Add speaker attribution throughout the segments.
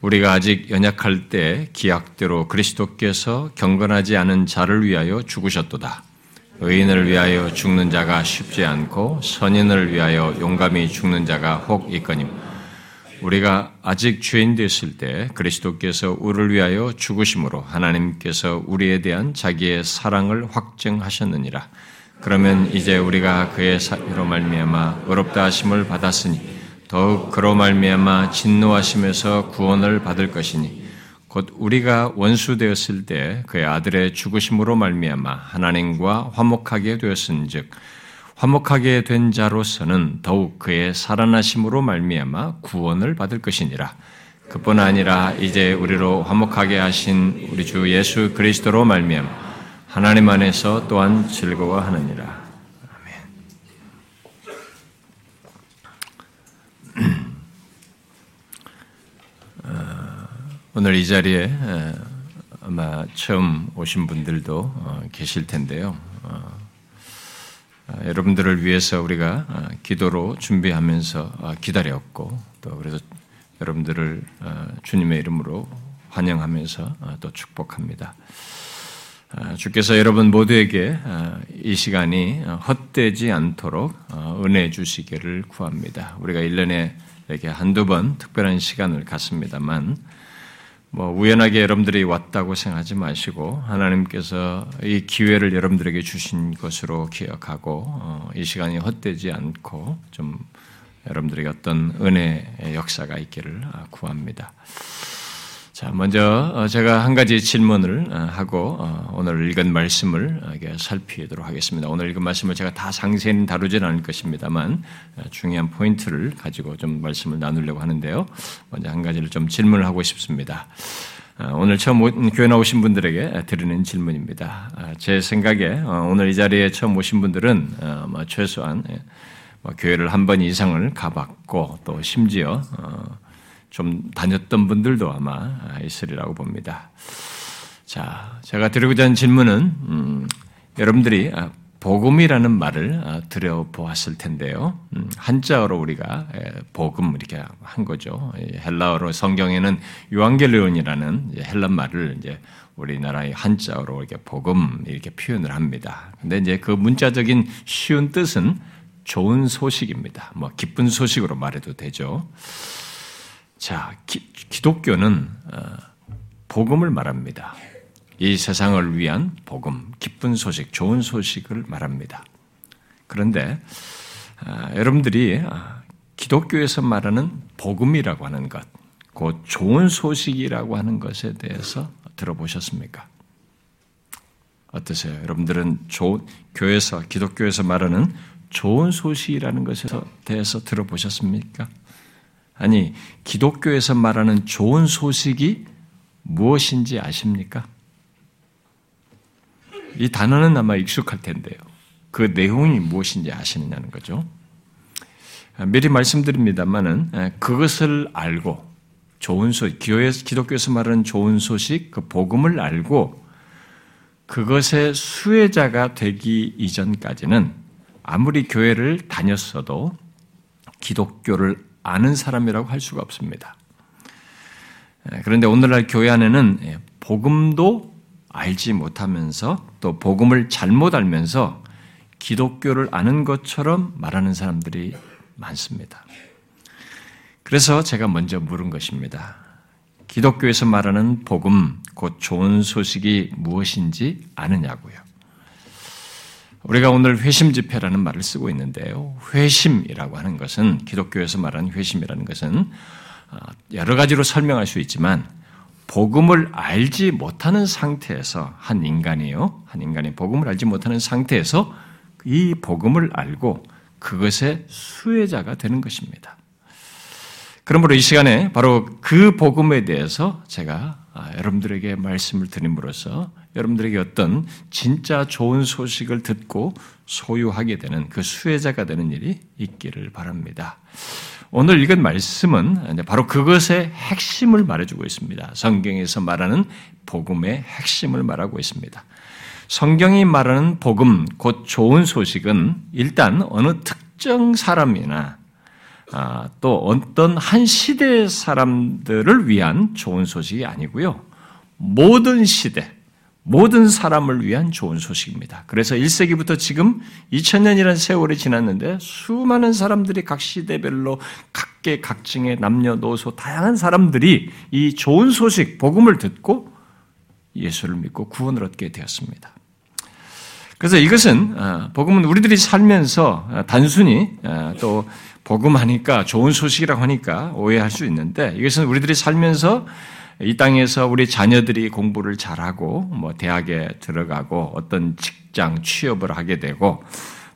Speaker 1: 우리가 아직 연약할 때 기약대로 그리스도께서 경건하지 않은 자를 위하여 죽으셨도다. 의인을 위하여 죽는 자가 쉽지 않고 선인을 위하여 용감히 죽는 자가 혹 있거님. 우리가 아직 죄인 됐을 때 그리스도께서 우리를 위하여 죽으심으로 하나님께서 우리에 대한 자기의 사랑을 확증하셨느니라. 그러면 이제 우리가 그의 사로 말미암아 의롭다 하심을 받았으니 더욱 그로 말미암아 진노하심에서 구원을 받을 것이니 곧 우리가 원수 되었을 때 그의 아들의 죽으심으로 말미암아 하나님과 화목하게 되었은즉 화목하게 된 자로서는 더욱 그의 살아나심으로 말미암아 구원을 받을 것이니라. 그뿐 아니라 이제 우리로 화목하게 하신 우리 주 예수 그리스도로 말미암아 하나님 안에서 또한 즐거워하느니라. 아멘. 어, 오늘 이 자리에 아마 처음 오신 분들도 어, 계실 텐데요. 어, 아, 여러분들을 위해서 우리가 아, 기도로 준비하면서 아, 기다렸고 또 그래서 여러분들을 주님의 이름으로 환영하면서 또 축복합니다. 주께서 여러분 모두에게 이 시간이 헛되지 않도록 은혜 주시기를 구합니다. 우리가 1년에 이렇게 한두 번 특별한 시간을 갖습니다만 뭐 우연하게 여러분들이 왔다고 생각하지 마시고 하나님께서 이 기회를 여러분들에게 주신 것으로 기억하고 어, 이 시간이 헛되지 않고 좀 여러분들에게 어떤 은혜의 역사가 있기를 아, 구합니다. 자, 먼저 어, 제가 한 가지 질문을 어, 하고 어, 오늘 읽은 말씀을 살피도록 하겠습니다. 오늘 읽은 말씀을 제가 다 상세히 다루지는 않을 것입니다만 중요한 포인트를 가지고 좀 말씀을 나누려고 하는데요. 먼저 한 가지를 좀 질문을 하고 싶습니다. 오늘 처음 교회 나오신 분들에게 드리는 질문입니다. 제 생각에 오늘 이 자리에 처음 오신 분들은 최소한 예, 뭐 교회를 한 번 이상을 가봤고 또 심지어 좀 다녔던 분들도 아마 있으리라고 봅니다. 자, 제가 드리고자 하는 질문은 음, 여러분들이 아, 복음이라는 말을 아, 들어보았을 텐데요. 음, 한자어로 우리가 복음 이렇게 한 거죠. 헬라어로 성경에는 유앙겔리온이라는 헬라 말을 이제 우리나라의 한자어로 이렇게 복음 이렇게 표현을 합니다. 근데 이제 그 문자적인 쉬운 뜻은 좋은 소식입니다. 뭐 기쁜 소식으로 말해도 되죠. 자, 기, 독교는 어, 복음을 말합니다. 이 세상을 위한 복음, 기쁜 소식, 좋은 소식을 말합니다. 그런데 어, 여러분들이 어, 기독교에서 말하는 복음이라고 하는 것, 곧 좋은 소식이라고 하는 것에 대해서 들어보셨습니까? 어떠세요? 여러분들은 좋은, 교회에서, 기독교에서 말하는 좋은 소식이라는 것에 대해서 들어보셨습니까? 아니, 기독교에서 말하는 좋은 소식이 무엇인지 아십니까? 이 단어는 아마 익숙할 텐데요. 그 내용이 무엇인지 아시느냐는 거죠. 미리 말씀드립니다만은 그것을 알고 좋은 소식, 기독교에서 말하는 좋은 소식, 그 복음을 알고 그것의 수혜자가 되기 이전까지는 아무리 교회를 다녔어도 기독교를 아는 사람이라고 할 수가 없습니다. 예, 그런데 오늘날 교회 안에는 예, 복음도 알지 못하면서 또 복음을 잘못 알면서 기독교를 아는 것처럼 말하는 사람들이 많습니다. 그래서 제가 먼저 물은 것입니다. 기독교에서 말하는 복음, 곧 좋은 소식이 무엇인지 아느냐고요. 우리가 오늘 회심 집회라는 말을 쓰고 있는데요. 회심이라고 하는 것은 기독교에서 말하는 회심이라는 것은 어, 여러 가지로 설명할 수 있지만 복음을 알지 못하는 상태에서 한 인간이요. 한 인간이 복음을 알지 못하는 상태에서 이 복음을 알고 그것의 수혜자가 되는 것입니다. 그러므로 이 시간에 바로 그 복음에 대해서 제가 아, 여러분들에게 말씀을 드림으로써 여러분들에게 어떤 진짜 좋은 소식을 듣고 소유하게 되는 그 수혜자가 되는 일이 있기를 바랍니다. 오늘 읽은 말씀은 바로 그것의 핵심을 말해주고 있습니다. 성경에서 말하는 복음의 핵심을 말하고 있습니다. 성경이 말하는 복음, 곧 좋은 소식은 일단 어느 특정 사람이나 아, 또 어떤 한 시대 사람들을 위한 좋은 소식이 아니고요. 모든 시대, 모든 사람을 위한 좋은 소식입니다. 그래서 1세기부터 지금 2000년이라는 세월이 지났는데 수많은 사람들이 각 시대별로 각계 각층의 남녀노소 다양한 사람들이 이 좋은 소식 복음을 듣고 예수를 믿고 구원을 얻게 되었습니다. 그래서 이것은 어, 복음은 우리들이 살면서 어, 단순히 어, 또 복음하니까 좋은 소식이라고 하니까 오해할 수 있는데 이것은 우리들이 살면서 이 땅에서 우리 자녀들이 공부를 잘하고 뭐 대학에 들어가고 어떤 직장 취업을 하게 되고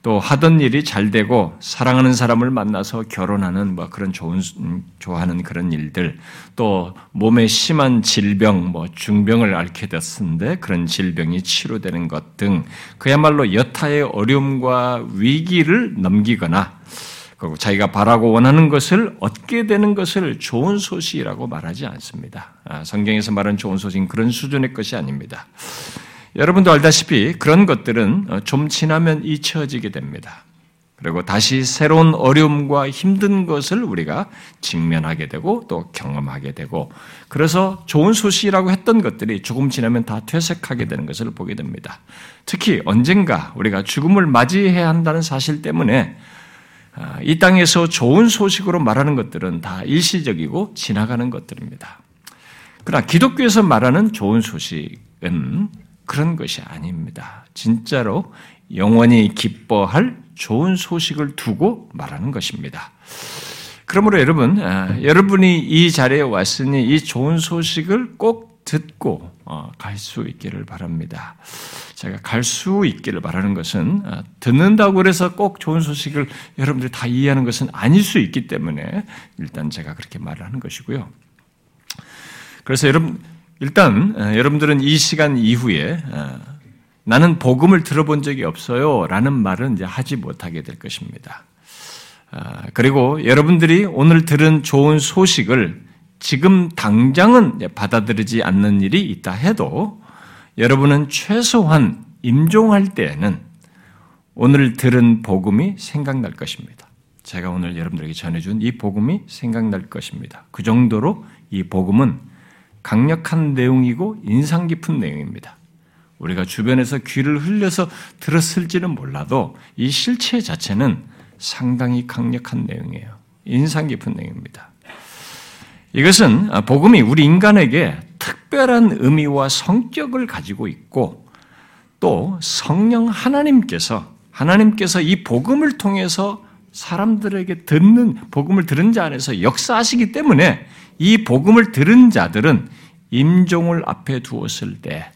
Speaker 1: 또 하던 일이 잘 되고 사랑하는 사람을 만나서 결혼하는 뭐 그런 좋은 음, 좋아하는 그런 일들 또 몸에 심한 질병 뭐 중병을 앓게 됐는데 그런 질병이 치료되는 것 등 그야말로 여타의 어려움과 위기를 넘기거나 그리고 자기가 바라고 원하는 것을 얻게 되는 것을 좋은 소식이라고 말하지 않습니다. 아, 성경에서 말하는 좋은 소식은 그런 수준의 것이 아닙니다. 여러분도 알다시피 그런 것들은 어, 좀 지나면 잊혀지게 됩니다. 그리고 다시 새로운 어려움과 힘든 것을 우리가 직면하게 되고 또 경험하게 되고 그래서 좋은 소식이라고 했던 것들이 조금 지나면 다 퇴색하게 되는 것을 보게 됩니다. 특히 언젠가 우리가 죽음을 맞이해야 한다는 사실 때문에 아, 이 땅에서 좋은 소식으로 말하는 것들은 다 일시적이고 지나가는 것들입니다. 그러나 기독교에서 말하는 좋은 소식은 그런 것이 아닙니다. 진짜로 영원히 기뻐할 좋은 소식을 두고 말하는 것입니다. 그러므로 여러분, 아, 여러분이 이 자리에 왔으니 이 좋은 소식을 꼭 듣고 어, 갈수 있기를 바랍니다. 제가 갈 수 있기를 바라는 것은 아, 듣는다고 해서 꼭 좋은 소식을 여러분들이 다 이해하는 것은 아닐 수 있기 때문에 일단 제가 그렇게 말을 하는 것이고요. 그래서 여러분 일단 어, 여러분들은 이 시간 이후에 어, 나는 복음을 들어본 적이 없어요라는 말은 이제 하지 못하게 될 것입니다. 아, 그리고 여러분들이 오늘 들은 좋은 소식을 지금 당장은 받아들이지 않는 일이 있다 해도 여러분은 최소한 임종할 때에는 오늘 들은 복음이 생각날 것입니다. 제가 오늘 여러분들에게 전해준 이 복음이 생각날 것입니다. 그 정도로 이 복음은 강력한 내용이고 인상 깊은 내용입니다. 우리가 주변에서 귀를 흘려서 들었을지는 몰라도 이 실체 자체는 상당히 강력한 내용이에요. 인상 깊은 내용입니다. 이것은 복음이 우리 인간에게 특별한 의미와 성격을 가지고 있고 또 성령 하나님께서 하나님께서 이 복음을 통해서 사람들에게 듣는 복음을 들은 자 안에서 역사하시기 때문에 이 복음을 들은 자들은 임종을 앞에 두었을 때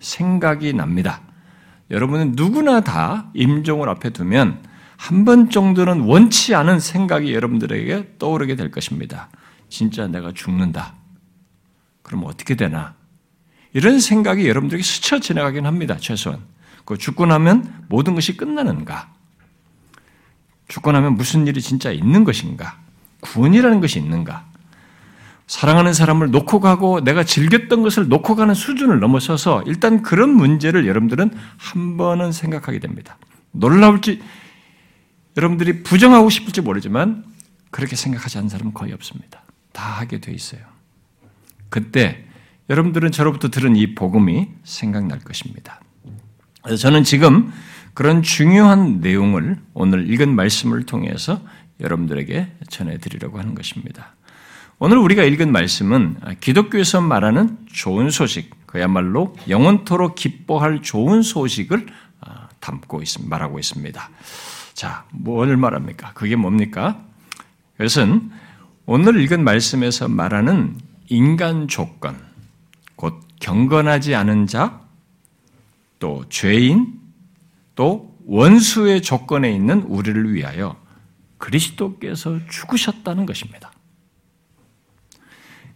Speaker 1: 생각이 납니다. 여러분은 누구나 다 임종을 앞에 두면 한 번 정도는 원치 않은 생각이 여러분들에게 떠오르게 될 것입니다. 진짜 내가 죽는다. 그럼 어떻게 되나? 이런 생각이 여러분들에게 스쳐 지나가긴 합니다, 최소한. 그 죽고 나면 모든 것이 끝나는가? 죽고 나면 무슨 일이 진짜 있는 것인가? 구원이라는 것이 있는가? 사랑하는 사람을 놓고 가고 내가 즐겼던 것을 놓고 가는 수준을 넘어서서 일단 그런 문제를 여러분들은 한 번은 생각하게 됩니다. 놀라울지 여러분들이 부정하고 싶을지 모르지만 그렇게 생각하지 않는 사람은 거의 없습니다. 다 하게 돼 있어요. 그때 여러분들은 저로부터 들은 이 복음이 생각날 것입니다. 그래서 저는 지금 그런 중요한 내용을 오늘 읽은 말씀을 통해서 여러분들에게 전해드리려고 하는 것입니다. 오늘 우리가 읽은 말씀은 기독교에서 말하는 좋은 소식, 그야말로 영원토록 기뻐할 좋은 소식을 아, 담고 있습니다. 말하고 있습니다. 자, 뭘 말합니까? 그게 뭡니까? 그것은 오늘 읽은 말씀에서 말하는 인간 조건, 곧 경건하지 않은 자, 또 죄인, 또 원수의 조건에 있는 우리를 위하여 그리스도께서 죽으셨다는 것입니다.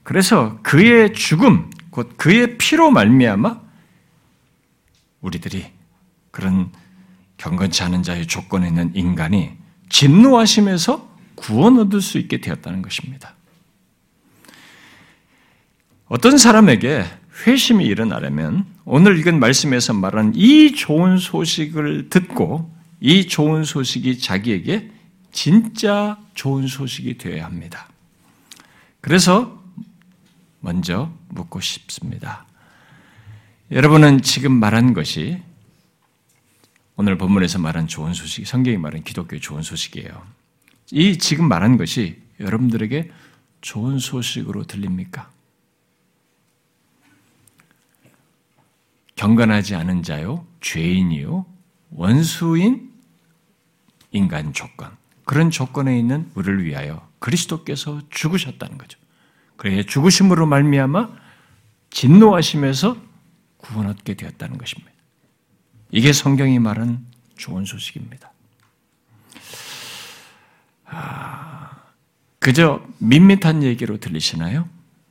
Speaker 1: 그래서 그의 죽음, 곧 그의 피로 말미암아 우리들이 그런 경건치 않은 자의 조건에 있는 인간이 진노하심에서 구원 얻을 수 있게 되었다는 것입니다. 어떤 사람에게 회심이 일어나려면 오늘 읽은 말씀에서 말한 이 좋은 소식을 듣고 이 좋은 소식이 자기에게 진짜 좋은 소식이 되어야 합니다. 그래서 먼저 묻고 싶습니다. 여러분은 지금 말한 것이 오늘 본문에서 말한 좋은 소식, 성경이 말한 기독교의 좋은 소식이에요. 이 지금 말한 것이 여러분들에게 좋은 소식으로 들립니까? 경건하지 않은 자요, 죄인이요, 원수인 인간 조건. 그런 조건에 있는 우리를 위하여 그리스도께서 죽으셨다는 거죠. 그래 죽으심으로 말미암아 진노하심에서 구원 얻게 되었다는 것입니다. 이게 성경이 말한 좋은 소식입니다. 그저 밋밋한 얘기로 들리시나요?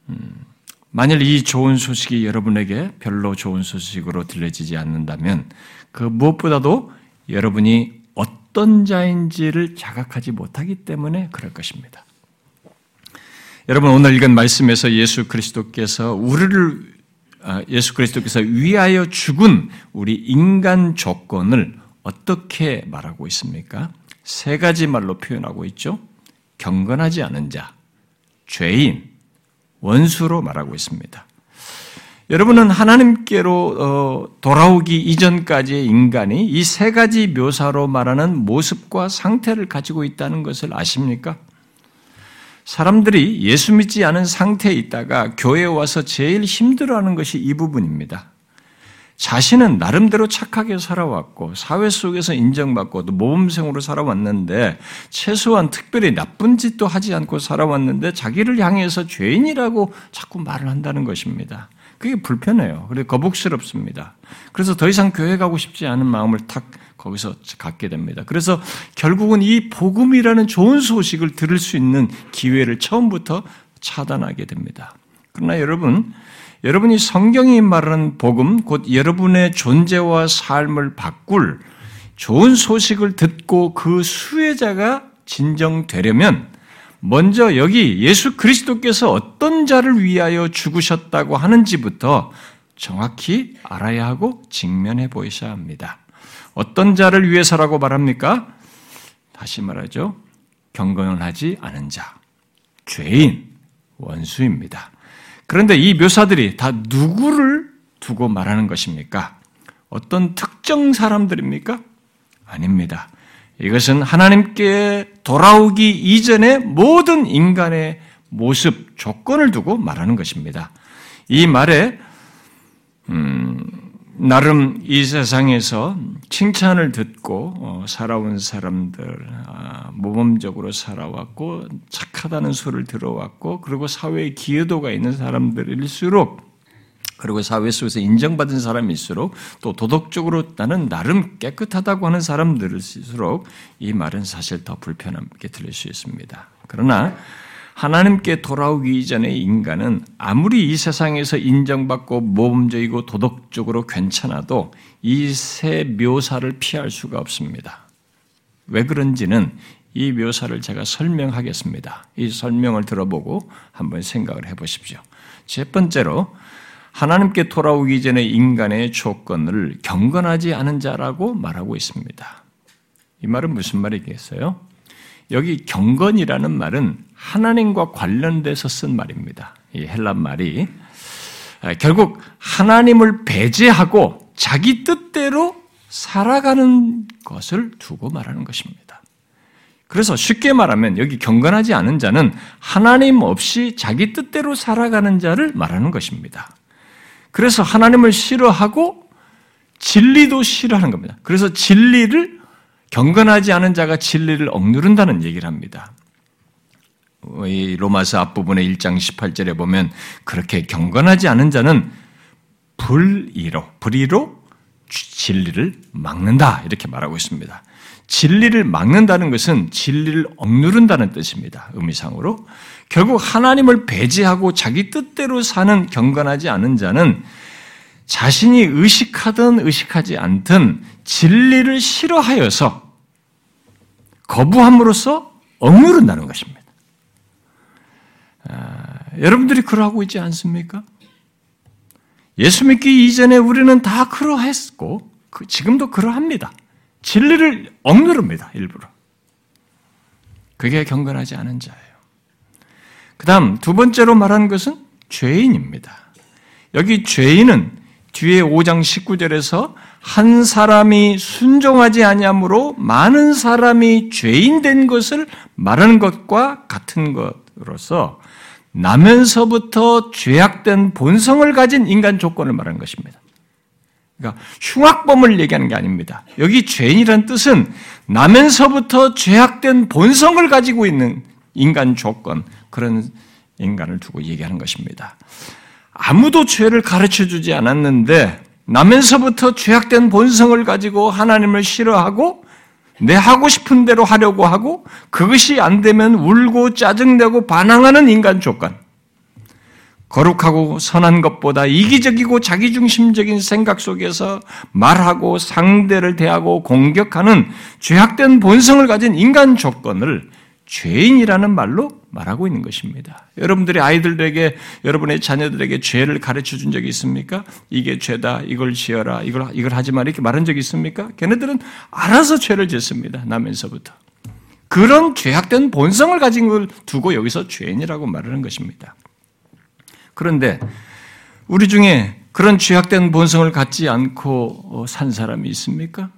Speaker 1: 음, 만일 이 좋은 소식이 여러분에게 별로 좋은 소식으로 들려지지 않는다면 그 무엇보다도 여러분이 어떤 자인지를 자각하지 못하기 때문에 그럴 것입니다. 여러분 오늘 읽은 말씀에서 예수 그리스도께서 우리를 아, 예수 그리스도께서 위하여 죽은 우리 인간 조건을 어떻게 말하고 있습니까? 세 가지 말로 표현하고 있죠. 경건하지 않은 자, 죄인, 원수로 말하고 있습니다. 여러분은 하나님께로 어, 돌아오기 이전까지의 인간이 이 세 가지 묘사로 말하는 모습과 상태를 가지고 있다는 것을 아십니까? 사람들이 예수 믿지 않은 상태에 있다가 교회에 와서 제일 힘들어하는 것이 이 부분입니다. 자신은 나름대로 착하게 살아왔고 사회 속에서 인정받고 또 모범생으로 살아왔는데 최소한 특별히 나쁜 짓도 하지 않고 살아왔는데 자기를 향해서 죄인이라고 자꾸 말을 한다는 것입니다. 그게 불편해요. 그리고 거북스럽습니다. 그래서 더 이상 교회 가고 싶지 않은 마음을 탁 거기서 갖게 됩니다. 그래서 결국은 이 복음이라는 좋은 소식을 들을 수 있는 기회를 처음부터 차단하게 됩니다. 그러나 여러분, 여러분이 성경이 말하는 복음, 곧 여러분의 존재와 삶을 바꿀 좋은 소식을 듣고 그 수혜자가 진정되려면 먼저 여기 예수 그리스도께서 어떤 자를 위하여 죽으셨다고 하는지부터 정확히 알아야 하고 직면해 보이셔야 합니다. 어떤 자를 위해서라고 말합니까? 다시 말하죠. 경건을 하지 않은 자, 죄인, 원수입니다. 그런데 이 묘사들이 다 누구를 두고 말하는 것입니까? 어떤 특정 사람들입니까? 아닙니다. 이것은 하나님께 돌아오기 이전의 모든 인간의 모습, 조건을 두고 말하는 것입니다. 이 말에, 음, 나름 이 세상에서 칭찬을 듣고 어, 살아온 사람들, 아, 모범적으로 살아왔고, 착하다는 소리를 들어왔고, 그리고 사회에 기여도가 있는 사람들일수록 그리고 사회 속에서 인정받은 사람일수록 또 도덕적으로 나는 나름 깨끗하다고 하는 사람들일수록 이 말은 사실 더 불편하게 들릴 수 있습니다. 그러나 하나님께 돌아오기 이전의 인간은 아무리 이 세상에서 인정받고 모범적이고 도덕적으로 괜찮아도 이 세 묘사를 피할 수가 없습니다. 왜 그런지는 이 묘사를 제가 설명하겠습니다. 이 설명을 들어보고 한번 생각을 해 보십시오. 첫 번째로 하나님께 돌아오기 전에 인간의 조건을 경건하지 않은 자라고 말하고 있습니다. 이 말은 무슨 말이겠어요? 여기 경건이라는 말은 하나님과 관련돼서 쓴 말입니다. 이 헬란 말이 아, 결국 하나님을 배제하고 자기 뜻대로 살아가는 것을 두고 말하는 것입니다. 그래서 쉽게 말하면 여기 경건하지 않은 자는 하나님 없이 자기 뜻대로 살아가는 자를 말하는 것입니다. 그래서 하나님을 싫어하고 진리도 싫어하는 겁니다. 그래서 진리를 경건하지 않은 자가 진리를 억누른다는 얘기를 합니다. 이 로마서 앞부분의 1장 18절에 보면 그렇게 경건하지 않은 자는 불의로, 불의로 진리를 막는다. 이렇게 말하고 있습니다. 진리를 막는다는 것은 진리를 억누른다는 뜻입니다. 의미상으로. 결국 하나님을 배제하고 자기 뜻대로 사는 경건하지 않은 자는 자신이 의식하든 의식하지 않든 진리를 싫어하여서 거부함으로써 억누른다는 것입니다. 아, 여러분들이 그러하고 있지 않습니까? 예수 믿기 이전에 우리는 다 그러했고 그 지금도 그러합니다. 진리를 억누릅니다. 일부러. 그게 경건하지 않은 자예요. 그 다음 두 번째로 말한 것은 죄인입니다. 여기 죄인은 뒤에 5장 19절에서 한 사람이 순종하지 아니함으로 많은 사람이 죄인 된 것을 말하는 것과 같은 것으로서 나면서부터 죄악된 본성을 가진 인간 조건을 말하는 것입니다. 그러니까 흉악범을 얘기하는 게 아닙니다. 여기 죄인이란 뜻은 나면서부터 죄악된 본성을 가지고 있는 인간 조건, 그런 인간을 두고 얘기하는 것입니다. 아무도 죄를 가르쳐 주지 않았는데, 나면서부터 죄악된 본성을 가지고 하나님을 싫어하고, 내 하고 싶은 대로 하려고 하고, 그것이 안 되면 울고 짜증내고 반항하는 인간 조건. 거룩하고 선한 것보다 이기적이고 자기중심적인 생각 속에서 말하고 상대를 대하고 공격하는 죄악된 본성을 가진 인간 조건을 죄인이라는 말로 말하고 있는 것입니다. 여러분들의 아이들에게, 여러분의 자녀들에게 죄를 가르쳐 준 적이 있습니까? 이게 죄다, 이걸 지어라, 이걸, 이걸 하지 마, 이렇게 말한 적이 있습니까? 걔네들은 알아서 죄를 짓습니다. 나면서부터. 그런 죄악된 본성을 가진 걸 두고 여기서 죄인이라고 말하는 것입니다. 그런데 우리 중에 그런 죄악된 본성을 갖지 않고 어, 산 사람이 있습니까?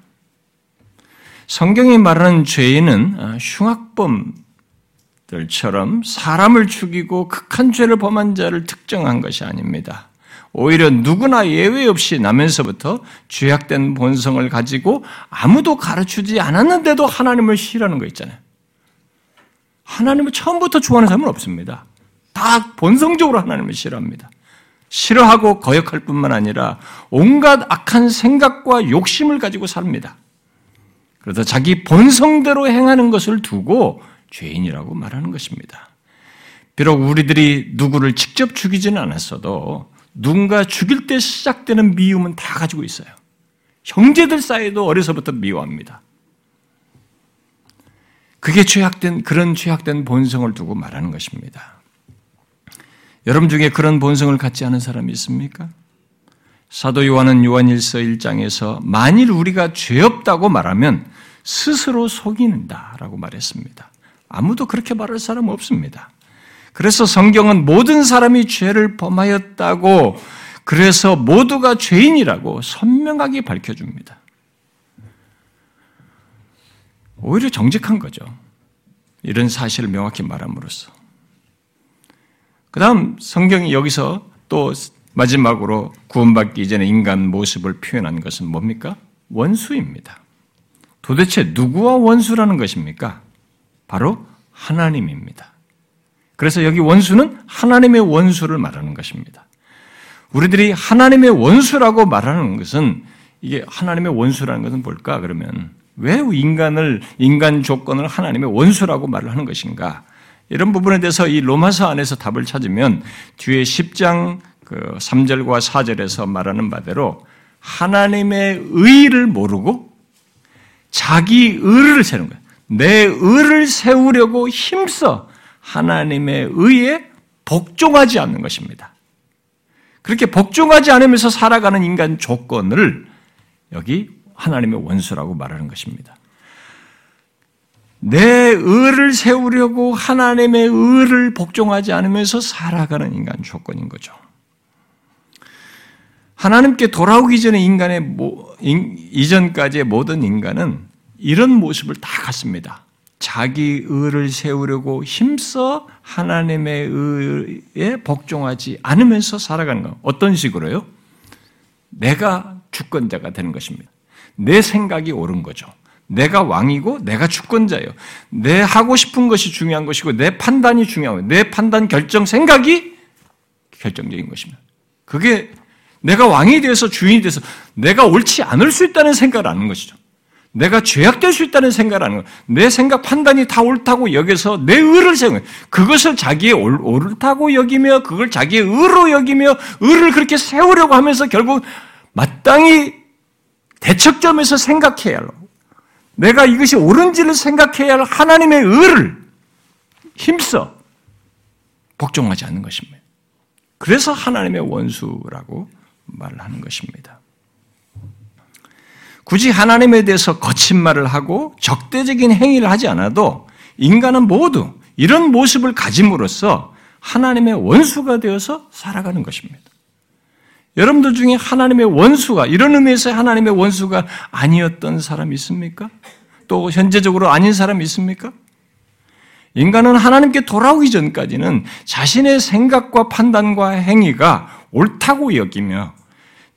Speaker 1: 성경이 말하는 죄인은 아, 흉악범 들처럼 사람을 죽이고 극한 죄를 범한 자를 특정한 것이 아닙니다. 오히려 누구나 예외 없이 나면서부터 죄악된 본성을 가지고 아무도 가르치지 않았는데도 하나님을 싫어하는 거 있잖아요. 하나님을 처음부터 좋아하는 사람은 없습니다. 다 본성적으로 하나님을 싫어합니다. 싫어하고 거역할 뿐만 아니라 온갖 악한 생각과 욕심을 가지고 삽니다. 그래서 자기 본성대로 행하는 것을 두고 죄인이라고 말하는 것입니다. 비록 우리들이 누구를 직접 죽이지는 않았어도 누군가 죽일 때 시작되는 미움은 다 가지고 있어요. 형제들 사이도 어려서부터 미워합니다. 그게 죄악된, 그런 죄악된 본성을 두고 말하는 것입니다. 여러분 중에 그런 본성을 갖지 않은 사람이 있습니까? 사도 요한은 요한일서 1장에서 만일 우리가 죄 없다고 말하면 스스로 속이는다라고 말했습니다. 아무도 그렇게 말할 사람 없습니다. 그래서 성경은 모든 사람이 죄를 범하였다고 그래서 모두가 죄인이라고 선명하게 밝혀줍니다. 오히려 정직한 거죠. 이런 사실을 명확히 말함으로써. 그 다음 성경이 여기서 또 마지막으로 구원받기 이전에 인간 모습을 표현한 것은 뭡니까? 원수입니다. 도대체 누구와 원수라는 것입니까? 바로 하나님입니다. 그래서 여기 원수는 하나님의 원수를 말하는 것입니다. 우리들이 하나님의 원수라고 말하는 것은 이게 하나님의 원수라는 것은 뭘까? 그러면 왜 인간을 인간 조건을 하나님의 원수라고 말을 하는 것인가? 이런 부분에 대해서 이 로마서 안에서 답을 찾으면 뒤에 10장 그 3절과 4절에서 말하는 바대로 하나님의 의를 모르고 자기 의를 세우는 거예요. 내 의를 세우려고 힘써 하나님의 의에 복종하지 않는 것입니다. 그렇게 복종하지 않으면서 살아가는 인간 조건을 여기 하나님의 원수라고 말하는 것입니다. 내 의를 세우려고 하나님의 의를 복종하지 않으면서 살아가는 인간 조건인 거죠. 하나님께 돌아오기 전에 인간의 모, 인, 이전까지의 모든 인간은 이런 모습을 다 갖습니다. 자기 의를 세우려고 힘써 하나님의 의에 복종하지 않으면서 살아가는 것. 어떤 식으로요? 내가 주권자가 되는 것입니다. 내 생각이 옳은 거죠. 내가 왕이고 내가 주권자예요. 내 하고 싶은 것이 중요한 것이고 내 판단이 거예요. 내 판단 결정 생각이 결정적인 것입니다. 그게 내가 왕이 되어서 주인이 돼서 내가 옳지 않을 수 있다는 생각을 하는 것이죠. 내가 죄악될 수 있다는 생각을 하는 거예요. 내 생각 판단이 다 옳다고 여기서 내 의를 세우는 그것을 자기의 옳다고 여기며 그걸 자기의 의로 여기며 의를 그렇게 세우려고 하면서 결국 마땅히 대척점에서 생각해야 하고 내가 이것이 옳은지를 생각해야 할 하나님의 의를 힘써 복종하지 않는 것입니다. 그래서 하나님의 원수라고 말을 하는 것입니다. 굳이 하나님에 대해서 거친 말을 하고 적대적인 행위를 하지 않아도 인간은 모두 이런 모습을 가짐으로써 하나님의 원수가 되어서 살아가는 것입니다. 여러분들 중에 하나님의 원수가 이런 의미에서 하나님의 원수가 아니었던 사람 있습니까? 또 현재적으로 아닌 사람 있습니까? 인간은 하나님께 돌아오기 전까지는 자신의 생각과 판단과 행위가 옳다고 여기며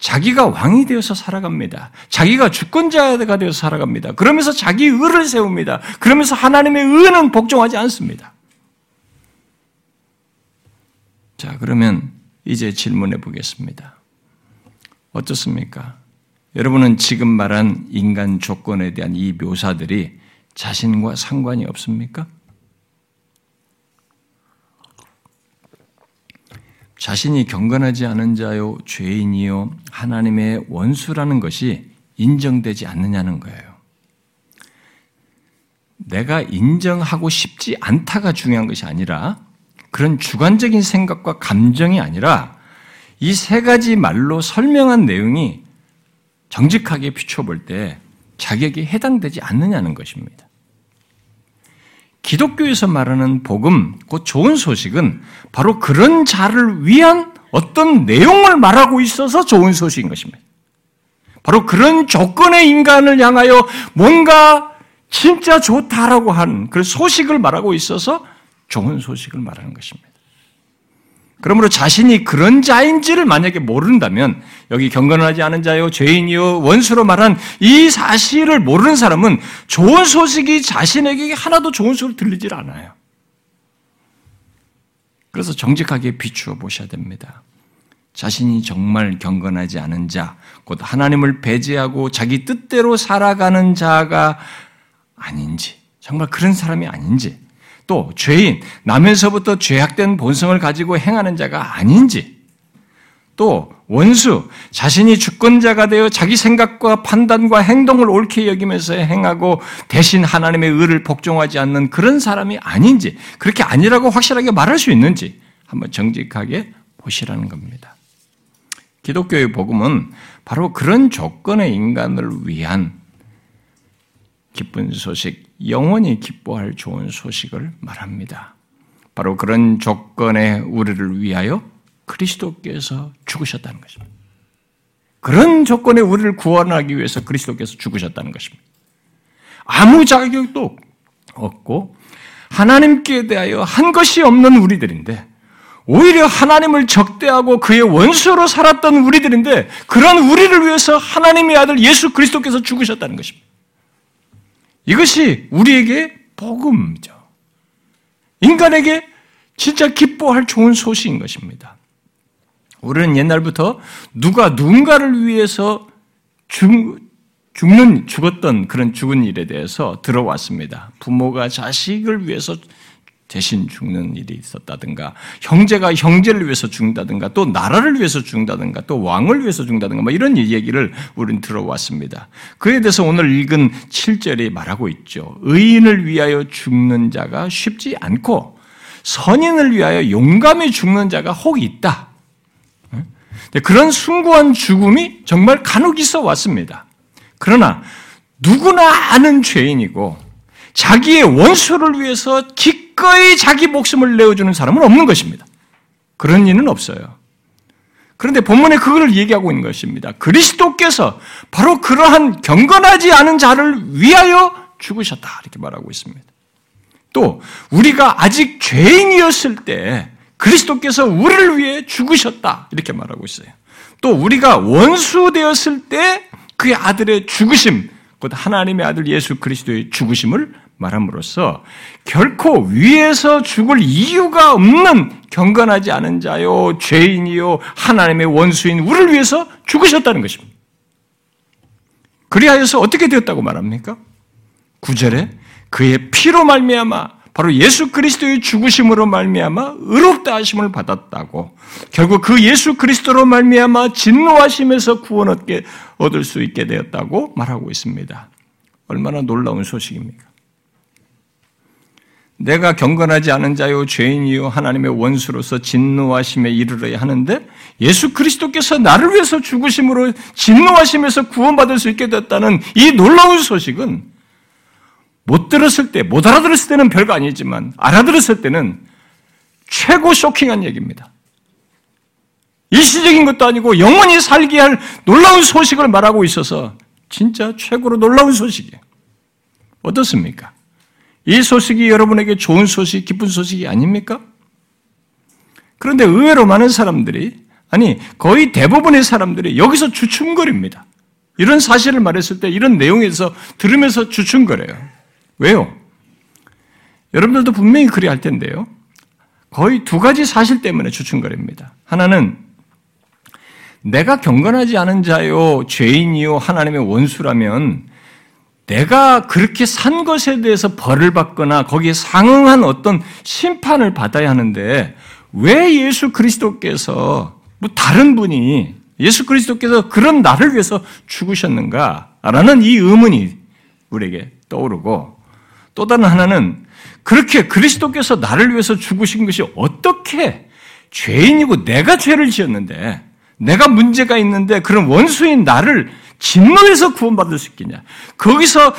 Speaker 1: 자기가 왕이 되어서 살아갑니다. 자기가 주권자가 되어서 살아갑니다. 그러면서 자기 의를 세웁니다. 그러면서 하나님의 의는 복종하지 않습니다. 자, 그러면 이제 질문해 보겠습니다. 어떻습니까? 여러분은 지금 말한 인간 조건에 대한 이 묘사들이 자신과 상관이 없습니까? 자신이 경건하지 않은 자요, 죄인이요, 하나님의 원수라는 것이 인정되지 않느냐는 거예요. 내가 인정하고 싶지 않다가 중요한 것이 아니라 그런 주관적인 생각과 감정이 아니라 이 세 가지 말로 설명한 내용이 정직하게 비춰볼 때 자격이 해당되지 않느냐는 것입니다. 기독교에서 말하는 복음, 곧 좋은 소식은 바로 그런 자를 위한 어떤 내용을 말하고 있어서 좋은 소식인 것입니다. 바로 그런 조건의 인간을 향하여 뭔가 진짜 좋다라고 하는 그 소식을 말하고 있어서 좋은 소식을 말하는 것입니다. 그러므로 자신이 그런 자인지를 만약에 모른다면 여기 경건하지 않은 자요 죄인이요 원수로 말한 이 사실을 모르는 사람은 좋은 소식이 자신에게 하나도 좋은 소리 들리질 않아요. 그래서 정직하게 비추어 보셔야 됩니다. 자신이 정말 경건하지 않은 자, 곧 하나님을 배제하고 자기 뜻대로 살아가는 자가 아닌지, 정말 그런 사람이 아닌지, 또 죄인, 나면서부터 죄악된 본성을 가지고 행하는 자가 아닌지, 또 원수, 자신이 주권자가 되어 자기 생각과 판단과 행동을 옳게 여기면서 행하고 대신 하나님의 의를 복종하지 않는 그런 사람이 아닌지, 그렇게 아니라고 확실하게 말할 수 있는지 한번 정직하게 보시라는 겁니다. 기독교의 복음은 바로 그런 조건의 인간을 위한 기쁜 소식, 영원히 기뻐할 좋은 소식을 말합니다. 바로 그런 조건의 우리를 위하여 그리스도께서 죽으셨다는 것입니다. 그런 조건에 우리를 구원하기 위해서 그리스도께서 죽으셨다는 것입니다. 아무 자격도 없고 하나님께 대하여 한 것이 없는 우리들인데 오히려 하나님을 적대하고 그의 원수로 살았던 우리들인데 그런 우리를 위해서 하나님의 아들 예수 그리스도께서 죽으셨다는 것입니다. 이것이 우리에게 복음이죠. 인간에게 진짜 기뻐할 좋은 소식인 것입니다. 우리는 옛날부터 누가 누군가를 위해서 죽, 죽는, 죽었던 그런 죽은 일에 대해서 들어왔습니다. 부모가 자식을 위해서 대신 죽는 일이 있었다든가, 형제가 형제를 위해서 죽는다든가, 또 나라를 위해서 죽는다든가, 또 왕을 위해서 죽는다든가, 뭐 이런 얘기를 우리는 들어왔습니다. 그에 대해서 오늘 읽은 7절이 말하고 있죠. 의인을 위하여 죽는 자가 쉽지 않고, 선인을 위하여 용감히 죽는 자가 혹 있다. 그런 숭고한 죽음이 정말 간혹 있어 왔습니다. 그러나 누구나 아는 죄인이고 자기의 원수를 위해서 기 꺼이 자기 목숨을 내어주는 사람은 없는 것입니다. 그런 일은 없어요. 그런데 본문에 그걸 얘기하고 있는 것입니다. 그리스도께서 바로 그러한 경건하지 않은 자를 위하여 죽으셨다. 이렇게 말하고 있습니다. 또, 우리가 아직 죄인이었을 때 그리스도께서 우리를 위해 죽으셨다. 이렇게 말하고 있어요. 또, 우리가 원수 되었을 때 그의 아들의 죽으심, 곧 하나님의 아들 예수 그리스도의 죽으심을 말함으로써 결코 위에서 죽을 이유가 없는 경건하지 않은 자요, 죄인이요, 하나님의 원수인 우리를 위해서 죽으셨다는 것입니다. 그리하여서 어떻게 되었다고 말합니까? 구절에 그의 피로 말미암아 바로 예수 그리스도의 죽으심으로 말미암아 의롭다 하심을 받았다고 결국 그 예수 그리스도로 말미암아 진노하심에서 구원 얻게 얻을 수 있게 되었다고 말하고 있습니다. 얼마나 놀라운 소식입니까? 내가 경건하지 않은 자요 죄인이요 하나님의 원수로서 진노하심에 이르러야 하는데 예수 그리스도께서 나를 위해서 죽으심으로 진노하심에서 구원받을 수 있게 됐다는 이 놀라운 소식은 못 들었을 때, 못 알아들었을 때는 별거 아니지만 알아들었을 때는 최고 쇼킹한 얘기입니다. 일시적인 것도 아니고 영원히 살게 할 놀라운 소식을 말하고 있어서 진짜 최고로 놀라운 소식이에요. 어떻습니까? 이 소식이 여러분에게 좋은 소식, 기쁜 소식이 아닙니까? 그런데 의외로 많은 사람들이, 아니, 거의 대부분의 사람들이 여기서 주춤거립니다. 이런 사실을 말했을 때 이런 내용에서 들으면서 주춤거려요. 왜요? 여러분들도 분명히 그리 할 텐데요. 거의 두 가지 사실 때문에 주춤거립니다. 하나는 내가 경건하지 않은 자요, 죄인이요, 하나님의 원수라면 내가 그렇게 산 것에 대해서 벌을 받거나 거기에 상응한 어떤 심판을 받아야 하는데 왜 예수 그리스도께서 뭐 다른 분이 예수 그리스도께서 그런 나를 위해서 죽으셨는가라는 이 의문이 우리에게 떠오르고 또 다른 하나는 그렇게 그리스도께서 나를 위해서 죽으신 것이 어떻게 죄인이고 내가 죄를 지었는데 내가 문제가 있는데 그런 원수인 나를 진노에서 구원받을 수 있겠냐? 거기서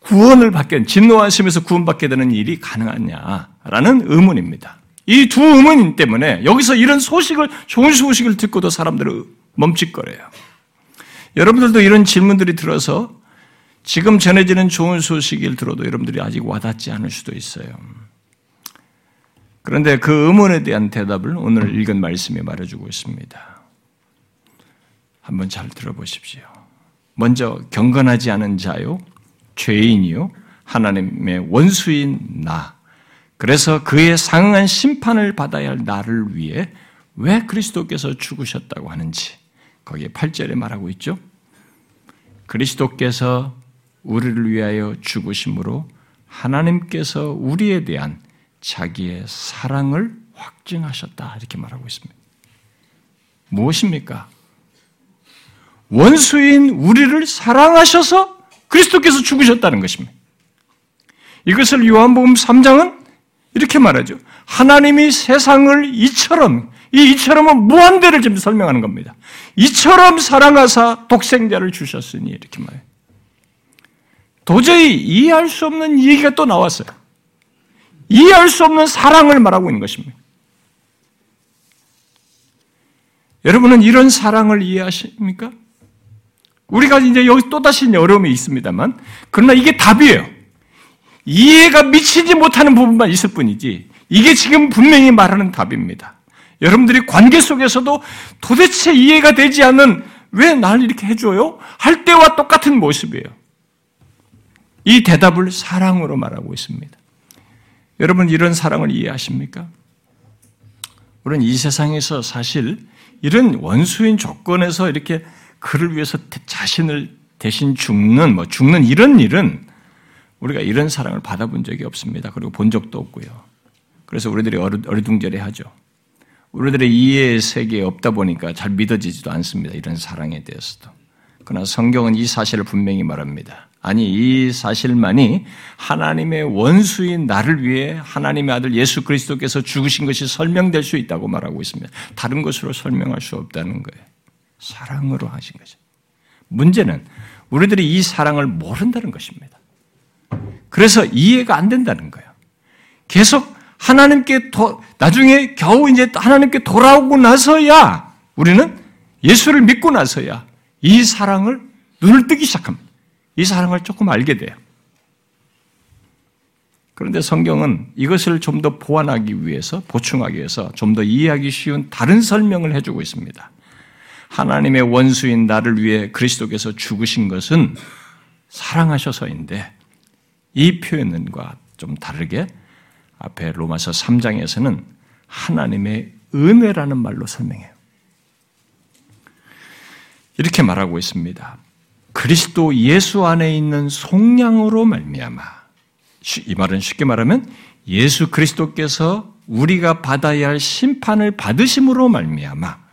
Speaker 1: 구원을 받게, 진노하심에서 구원받게 되는 일이 가능하냐라는 의문입니다. 이 두 의문 때문에 여기서 이런 소식을, 좋은 소식을 듣고도 사람들은 멈칫거려요. 여러분들도 이런 질문들이 들어서 지금 전해지는 좋은 소식을 들어도 여러분들이 아직 와닿지 않을 수도 있어요. 그런데 그 의문에 대한 대답을 오늘 읽은 말씀에 말해주고 있습니다. 한번 잘 들어보십시오. 먼저 경건하지 않은 자요, 죄인이요, 하나님의 원수인 나. 그래서 그의 상응한 심판을 받아야 할 나를 위해 왜 그리스도께서 죽으셨다고 하는지 거기에 8절에 말하고 있죠. 그리스도께서 우리를 위하여 죽으심으로 하나님께서 우리에 대한 자기의 사랑을 확증하셨다. 이렇게 말하고 있습니다. 무엇입니까? 원수인 우리를 사랑하셔서 그리스도께서 죽으셨다는 것입니다. 이것을 요한복음 3장은 이렇게 말하죠. 하나님이 세상을 이처럼, 이 이처럼은 무한대를 지금 설명하는 겁니다. 이처럼 사랑하사 독생자를 주셨으니 이렇게 말해요. 도저히 이해할 수 없는 얘기가 또 나왔어요. 이해할 수 없는 사랑을 말하고 있는 것입니다. 여러분은 이런 사랑을 이해하십니까? 우리가 이제 여기 또다시 어려움이 있습니다만, 그러나 이게 답이에요. 이해가 미치지 못하는 부분만 있을 뿐이지, 이게 지금 분명히 말하는 답입니다. 여러분들이 관계 속에서도 도대체 이해가 되지 않는 왜날 이렇게 해줘요? 할 때와 똑같은 모습이에요. 이 대답을 사랑으로 말하고 있습니다. 여러분 이런 사랑을 이해하십니까? 우리는 이 세상에서 사실 이런 원수인 조건에서 이렇게 그를 위해서 자신을 대신 죽는, 뭐 죽는 이런 일은 우리가 이런 사랑을 받아본 적이 없습니다. 그리고 본 적도 없고요. 그래서 우리들이 어리둥절해 하죠. 우리들의 이해의 세계에 없다 보니까 잘 믿어지지도 않습니다. 이런 사랑에 대해서도. 그러나 성경은 이 사실을 분명히 말합니다. 아니, 이 사실만이 하나님의 원수인 나를 위해 하나님의 아들 예수 그리스도께서 죽으신 것이 설명될 수 있다고 말하고 있습니다. 다른 것으로 설명할 수 없다는 거예요. 사랑으로 하신 거죠. 문제는 우리들이 이 사랑을 모른다는 것입니다. 그래서 이해가 안 된다는 거예요. 계속 하나님께 도, 나중에 겨우 이제 하나님께 돌아오고 나서야 우리는 예수를 믿고 나서야 이 사랑을 눈을 뜨기 시작합니다. 이 사랑을 조금 알게 돼요. 그런데 성경은 이것을 좀 더 보완하기 위해서, 보충하기 위해서 좀 더 이해하기 쉬운 다른 설명을 해주고 있습니다. 하나님의 원수인 나를 위해 그리스도께서 죽으신 것은 사랑하셔서인데 이 표현과 좀 다르게 앞에 로마서 3장에서는 하나님의 은혜라는 말로 설명해요. 이렇게 말하고 있습니다. 그리스도 예수 안에 있는 속량으로 말미암아 이 말은 쉽게 말하면 예수 그리스도께서 우리가 받아야 할 심판을 받으심으로 말미암아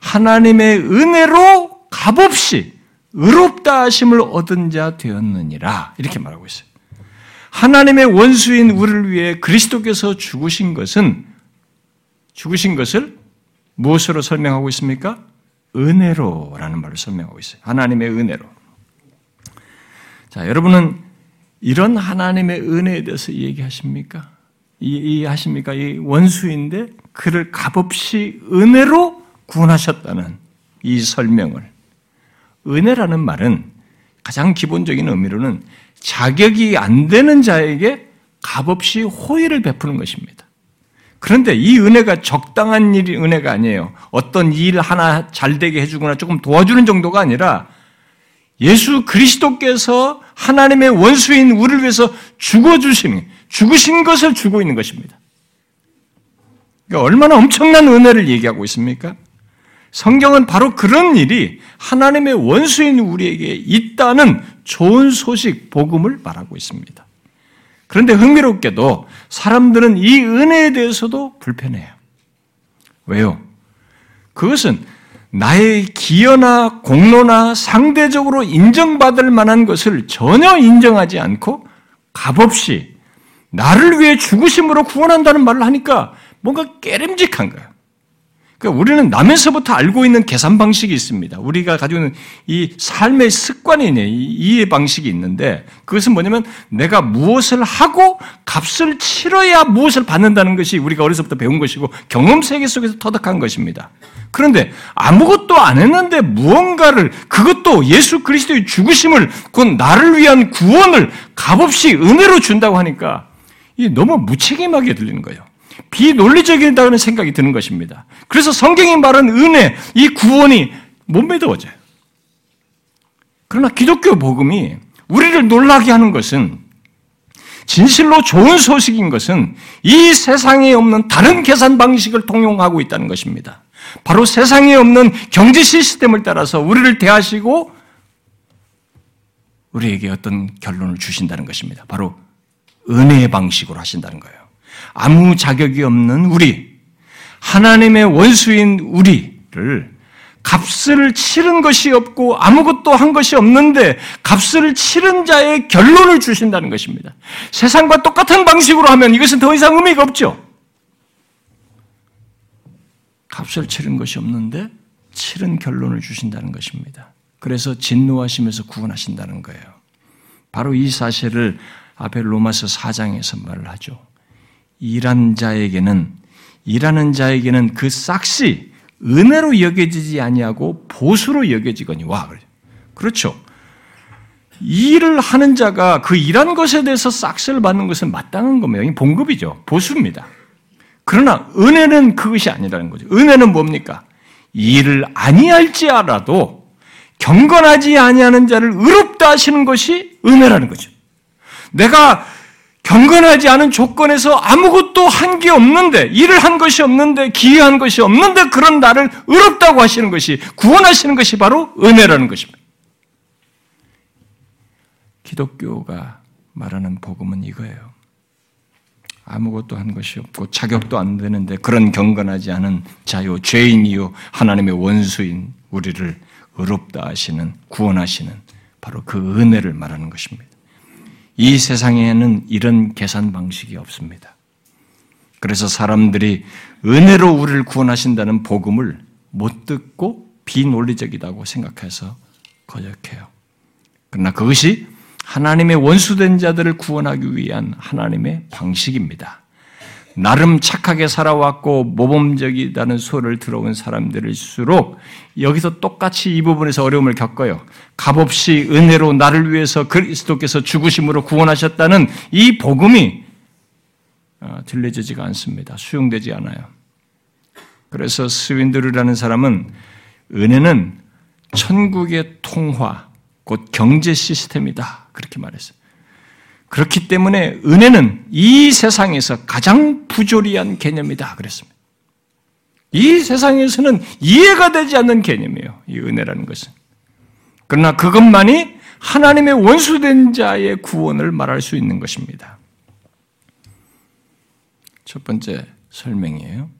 Speaker 1: 하나님의 은혜로 값없이 의롭다 하심을 얻은 자 되었느니라. 이렇게 말하고 있어요. 하나님의 원수인 우리를 위해 그리스도께서 죽으신 것은 죽으신 것을 무엇으로 설명하고 있습니까? 은혜로라는 말을 설명하고 있어요. 하나님의 은혜로. 자, 여러분은 이런 하나님의 은혜에 대해서 얘기하십니까? 이해하십니까? 이 원수인데 그를 값없이 은혜로 구원하셨다는 이 설명을. 은혜라는 말은 가장 기본적인 의미로는 자격이 안 되는 자에게 값없이 호의를 베푸는 것입니다. 그런데 이 은혜가 적당한 일이 은혜가 아니에요. 어떤 일 하나 잘 되게 해주거나 조금 도와주는 정도가 아니라 예수 그리스도께서 하나님의 원수인 우리를 위해서 죽어주신, 죽으신 것을 주고 있는 것입니다. 그러니까 얼마나 엄청난 은혜를 얘기하고 있습니까? 성경은 바로 그런 일이 하나님의 원수인 우리에게 있다는 좋은 소식, 복음을 말하고 있습니다. 그런데 흥미롭게도 사람들은 이 은혜에 대해서도 불편해요. 왜요? 그것은 나의 기여나 공로나 상대적으로 인정받을 만한 것을 전혀 인정하지 않고 값없이 나를 위해 죽으심으로 구원한다는 말을 하니까 뭔가 깨름직한 거야. 그러니까 우리는 남에서부터 알고 있는 계산 방식이 있습니다. 우리가 가지고 있는 이 삶의 습관이 네, 이해 방식이 있는데 그것은 뭐냐면 내가 무엇을 하고 값을 치러야 무엇을 받는다는 것이 우리가 어려서부터 배운 것이고 경험 세계 속에서 터득한 것입니다. 그런데 아무것도 안 했는데 무언가를 그것도 예수 그리스도의 죽으심을 곧 나를 위한 구원을 값없이 은혜로 준다고 하니까 이 너무 무책임하게 들리는 거예요. 비논리적이다는 생각이 드는 것입니다. 그래서 성경이 말한 은혜, 이 구원이 못 믿어져요. 그러나 기독교 복음이 우리를 놀라게 하는 것은 진실로 좋은 소식인 것은 이 세상에 없는 다른 계산 방식을 통용하고 있다는 것입니다. 바로 세상에 없는 경제 시스템을 따라서 우리를 대하시고 우리에게 어떤 결론을 주신다는 것입니다. 바로 은혜의 방식으로 하신다는 거예요. 아무 자격이 없는 우리, 하나님의 원수인 우리를 값을 치른 것이 없고 아무것도 한 것이 없는데 값을 치른 자의 결론을 주신다는 것입니다. 세상과 똑같은 방식으로 하면 이것은 더 이상 의미가 없죠. 값을 치른 것이 없는데 치른 결론을 주신다는 것입니다. 그래서 진노하시면서 구원하신다는 거예요. 바로 이 사실을 앞에 로마서 4장에서 말을 하죠. 일한 자에게는 일하는 자에게는 그 싹시 은혜로 여겨지지 아니하고 보수로 여겨지거니와 그렇죠. 일을 하는 자가 그 일한 것에 대해서 싹스를 받는 것은 마땅한 겁니다. 봉급이죠. 보수입니다. 그러나 은혜는 그것이 아니라는 거죠. 은혜는 뭡니까? 일을 아니할지라도 경건하지 아니하는 자를 의롭다 하시는 것이 은혜라는 거죠. 내가 경건하지 않은 조건에서 아무것도 한 게 없는데, 일을 한 것이 없는데, 기여한 것이 없는데, 그런 나를 의롭다고 하시는 것이, 구원하시는 것이 바로 은혜라는 것입니다. 기독교가 말하는 복음은 이거예요. 아무것도 한 것이 없고 자격도 안 되는데 그런 경건하지 않은 자요 죄인이요 하나님의 원수인 우리를 의롭다 하시는 구원하시는 바로 그 은혜를 말하는 것입니다. 이 세상에는 이런 계산 방식이 없습니다. 그래서 사람들이 은혜로 우리를 구원하신다는 복음을 못 듣고 비논리적이라고 생각해서 거역해요. 그러나 그것이 하나님의 원수된 자들을 구원하기 위한 하나님의 방식입니다. 나름 착하게 살아왔고 모범적이라는 소리를 들어온 사람들일수록 여기서 똑같이 이 부분에서 어려움을 겪어요. 값없이 은혜로 나를 위해서 그리스도께서 죽으심으로 구원하셨다는 이 복음이 어, 들려지지가 않습니다. 수용되지 않아요. 그래서 스윈드르라는 사람은 은혜는 천국의 통화, 곧 경제 시스템이다. 그렇게 말했어요. 그렇기 때문에 은혜는 이 세상에서 가장 부조리한 개념이다. 그랬습니다. 이 세상에서는 이해가 되지 않는 개념이에요. 이 은혜라는 것은. 그러나 그것만이 하나님의 원수된 자의 구원을 말할 수 있는 것입니다. 첫 번째 설명이에요.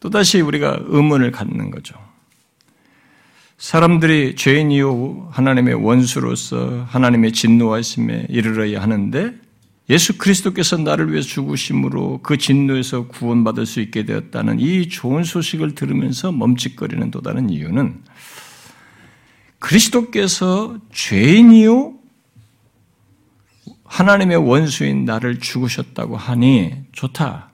Speaker 1: 또다시 우리가 의문을 갖는 거죠. 사람들이 죄인이요 하나님의 원수로서 하나님의 진노하심에 이르러야 하는데 예수 그리스도께서 나를 위해 죽으심으로 그 진노에서 구원받을 수 있게 되었다는 이 좋은 소식을 들으면서 멈칫거리는 또 다른 이유는 그리스도께서 죄인이요 하나님의 원수인 나를 죽으셨다고 하니 좋다.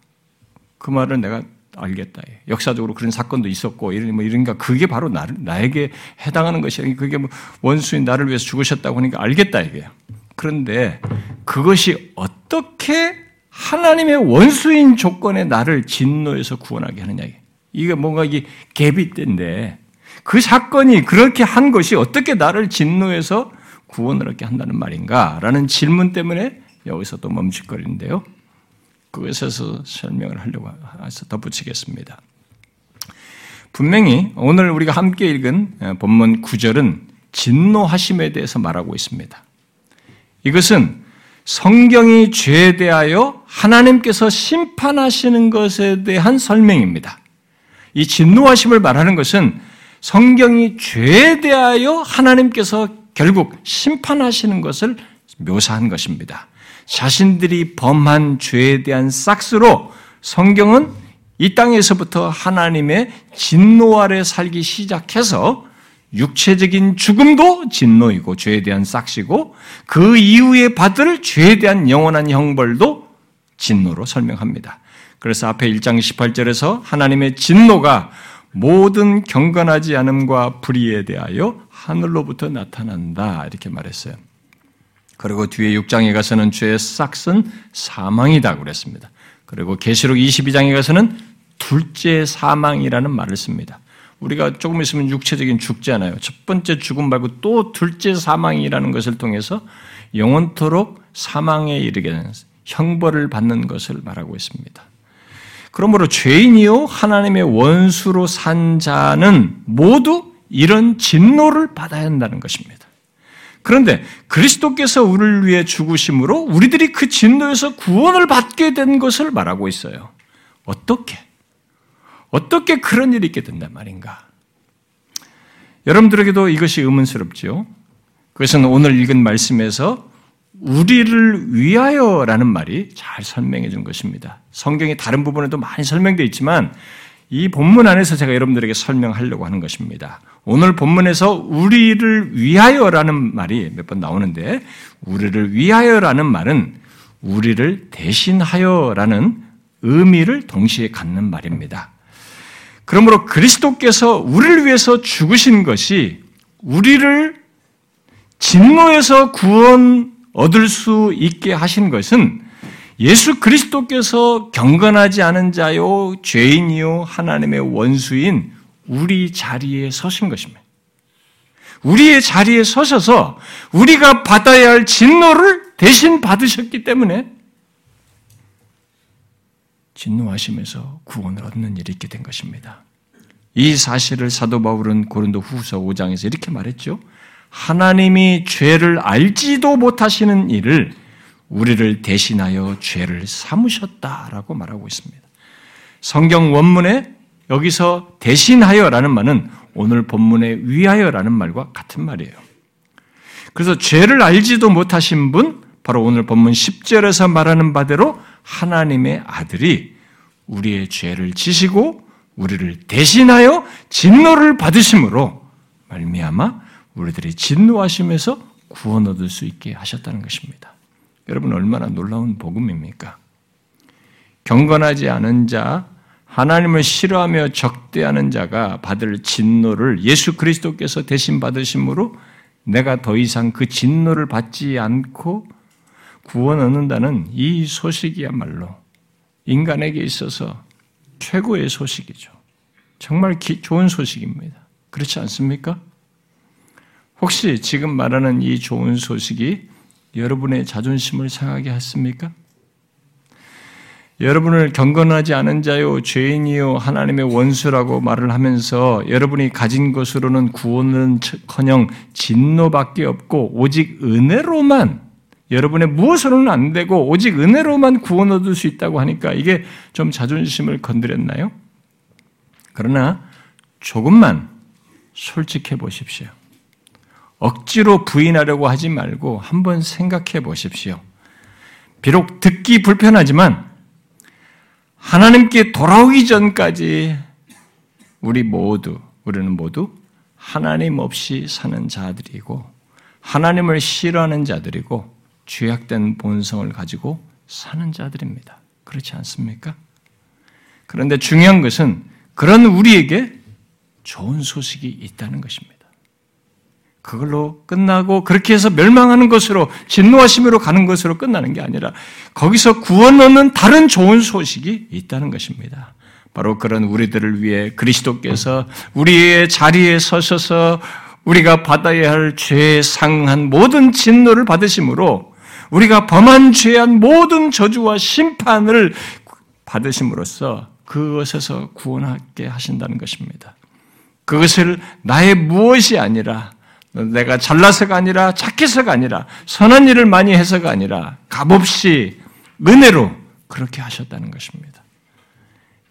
Speaker 1: 그 말은 내가 알겠다. 역사적으로 그런 사건도 있었고 이런 뭐 이런가 그게 바로 나, 나에게 해당하는 것이야. 그게 뭐 원수인 나를 위해서 죽으셨다고 하니까 알겠다 이게요. 그런데 그것이 어떻게 하나님의 원수인 조건에 나를 진노에서 구원하게 하느냐. 이게 뭔가 이게 갭이 있던데 그 사건이 그렇게 한 것이 어떻게 나를 진노에서 구원을 얻게 한다는 말인가? 라는 질문 때문에 여기서 또 멈칫거리는데요. 그것에서 설명을 하려고 해서 덧붙이겠습니다. 분명히 오늘 우리가 함께 읽은 본문 9절은 진노하심에 대해서 말하고 있습니다. 이것은 성경이 죄에 대하여 하나님께서 심판하시는 것에 대한 설명입니다. 이 진노하심을 말하는 것은 성경이 죄에 대하여 하나님께서 결국 심판하시는 것을 묘사한 것입니다. 자신들이 범한 죄에 대한 싹스로 성경은 이 땅에서부터 하나님의 진노 아래 살기 시작해서 육체적인 죽음도 진노이고 죄에 대한 싹시고 그 이후에 받을 죄에 대한 영원한 형벌도 진노로 설명합니다. 그래서 앞에 1장 18절에서 하나님의 진노가 모든 경건하지 않음과 불의에 대하여 하늘로부터 나타난다 이렇게 말했어요. 그리고 뒤에 6장에 가서는 죄의 싹은 사망이다 그랬습니다. 그리고 계시록 22장에 가서는 둘째 사망이라는 말을 씁니다. 우리가 조금 있으면 육체적인 죽잖아요. 첫 번째 죽음 말고 또 둘째 사망이라는 것을 통해서 영원토록 사망에 이르게 되는 형벌을 받는 것을 말하고 있습니다. 그러므로 죄인이요 하나님의 원수로 산 자는 모두 이런 진노를 받아야 한다는 것입니다. 그런데 그리스도께서 우리를 위해 죽으심으로 우리들이 그 진노에서 구원을 받게 된 것을 말하고 있어요. 어떻게? 어떻게 그런 일이 있게 된단 말인가? 여러분들에게도 이것이 의문스럽죠. 그것은 오늘 읽은 말씀에서 우리를 위하여라는 말이 잘 설명해 준 것입니다. 성경의 다른 부분에도 많이 설명되어 있지만 이 본문 안에서 제가 여러분들에게 설명하려고 하는 것입니다. 오늘 본문에서 우리를 위하여라는 말이 몇 번 나오는데 우리를 위하여라는 말은 우리를 대신하여라는 의미를 동시에 갖는 말입니다. 그러므로 그리스도께서 우리를 위해서 죽으신 것이 우리를 진노에서 구원 얻을 수 있게 하신 것은 예수 그리스도께서 경건하지 않은 자요, 죄인이요, 하나님의 원수인 우리 자리에 서신 것입니다. 우리의 자리에 서셔서 우리가 받아야 할 진노를 대신 받으셨기 때문에 진노하시면서 구원을 얻는 일이 있게 된 것입니다. 이 사실을 사도 바울은 고린도 후서 5장에서 이렇게 말했죠. 하나님이 죄를 알지도 못하시는 일을 우리를 대신하여 죄를 삼으셨다라고 말하고 있습니다. 성경 원문에 여기서 대신하여라는 말은 오늘 본문에 위하여라는 말과 같은 말이에요. 그래서 죄를 알지도 못하신 분, 바로 오늘 본문 10절에서 말하는 바대로 하나님의 아들이 우리의 죄를 지시고 우리를 대신하여 진노를 받으심으로 말미암아 우리들이 진노하심에서 구원 얻을 수 있게 하셨다는 것입니다. 여러분 얼마나 놀라운 복음입니까? 경건하지 않은 자, 하나님을 싫어하며 적대하는 자가 받을 진노를 예수 그리스도께서 대신 받으심으로 내가 더 이상 그 진노를 받지 않고 구원 얻는다는 이 소식이야말로 인간에게 있어서 최고의 소식이죠. 정말 기, 좋은 소식입니다. 그렇지 않습니까? 혹시 지금 말하는 이 좋은 소식이 여러분의 자존심을 상하게 했습니까? 여러분을 경건하지 않은 자요, 죄인이요, 하나님의 원수라고 말을 하면서 여러분이 가진 것으로는 구원은 커녕 진노밖에 없고 오직 은혜로만 여러분의 무엇으로는 안 되고 오직 은혜로만 구원 얻을 수 있다고 하니까 이게 좀 자존심을 건드렸나요? 그러나 조금만 솔직해 보십시오. 억지로 부인하려고 하지 말고 한번 생각해 보십시오. 비록 듣기 불편하지만 하나님께 돌아오기 전까지 우리 모두, 우리는 모두 하나님 없이 사는 자들이고 하나님을 싫어하는 자들이고 죄악된 본성을 가지고 사는 자들입니다. 그렇지 않습니까? 그런데 중요한 것은 그런 우리에게 좋은 소식이 있다는 것입니다. 그걸로 끝나고 그렇게 해서 멸망하는 것으로 진노하심으로 가는 것으로 끝나는 게 아니라 거기서 구원 얻는 다른 좋은 소식이 있다는 것입니다. 바로 그런 우리들을 위해 그리스도께서 우리의 자리에 서셔서 우리가 받아야 할 죄에 상한 모든 진노를 받으심으로 우리가 범한 죄한 모든 저주와 심판을 받으심으로써 그것에서 구원하게 하신다는 것입니다. 그것을 나의 무엇이 아니라 내가 잘나서가 아니라 착해서가 아니라 선한 일을 많이 해서가 아니라 값없이 은혜로 그렇게 하셨다는 것입니다.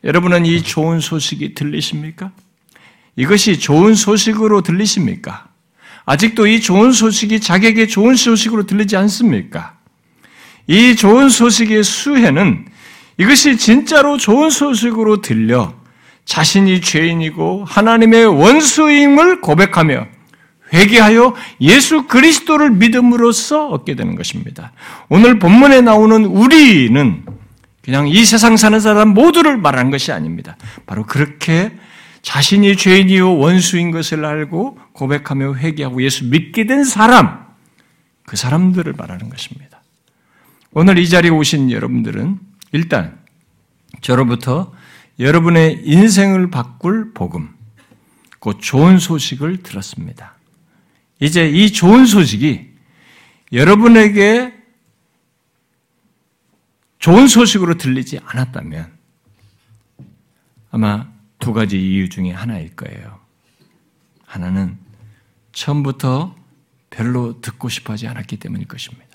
Speaker 1: 여러분은 이 좋은 소식이 들리십니까? 이것이 좋은 소식으로 들리십니까? 아직도 이 좋은 소식이 자기에게 좋은 소식으로 들리지 않습니까? 이 좋은 소식의 수혜는 이것이 진짜로 좋은 소식으로 들려 자신이 죄인이고 하나님의 원수임을 고백하며 회개하여 예수 그리스도를 믿음으로써 얻게 되는 것입니다. 오늘 본문에 나오는 우리는 그냥 이 세상 사는 사람 모두를 말하는 것이 아닙니다. 바로 그렇게 자신이 죄인이요 원수인 것을 알고 고백하며 회개하고 예수 믿게 된 사람, 그 사람들을 말하는 것입니다. 오늘 이 자리에 오신 여러분들은 일단 저로부터 여러분의 인생을 바꿀 복음, 그 좋은 소식을 들었습니다. 이제 이 좋은 소식이 여러분에게 좋은 소식으로 들리지 않았다면 아마 두 가지 이유 중에 하나일 거예요. 하나는 처음부터 별로 듣고 싶어 하지 않았기 때문일 것입니다.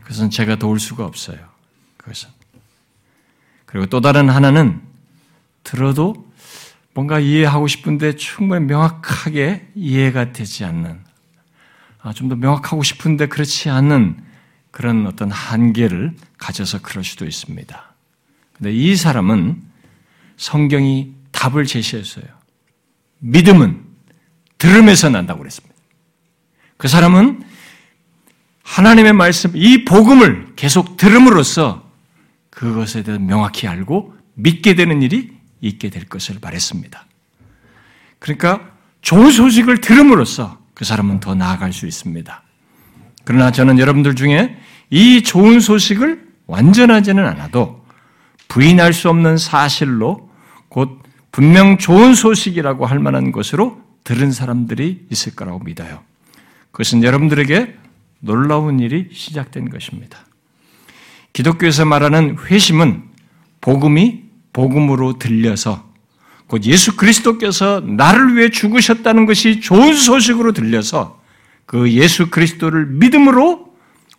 Speaker 1: 그것은 제가 도울 수가 없어요. 그것은. 그리고 또 다른 하나는 들어도 뭔가 이해하고 싶은데 충분히 명확하게 이해가 되지 않는, 아, 좀 더 명확하고 싶은데 그렇지 않는 그런 어떤 한계를 가져서 그럴 수도 있습니다. 근데 이 사람은 성경이 답을 제시했어요. 믿음은 들음에서 난다고 그랬습니다. 그 사람은 하나님의 말씀, 이 복음을 계속 들음으로써 그것에 대해 명확히 알고 믿게 되는 일이 있게 될 것을 말했습니다. 그러니까 좋은 소식을 들음으로써 그 사람은 더 나아갈 수 있습니다. 그러나 저는 여러분들 중에 이 좋은 소식을 완전하지는 않아도 부인할 수 없는 사실로 곧 분명 좋은 소식이라고 할 만한 것으로 들은 사람들이 있을 거라고 믿어요. 그것은 여러분들에게 놀라운 일이 시작된 것입니다. 기독교에서 말하는 회심은 복음이 복음으로 들려서 곧 예수 그리스도께서 나를 위해 죽으셨다는 것이 좋은 소식으로 들려서 그 예수 그리스도를 믿음으로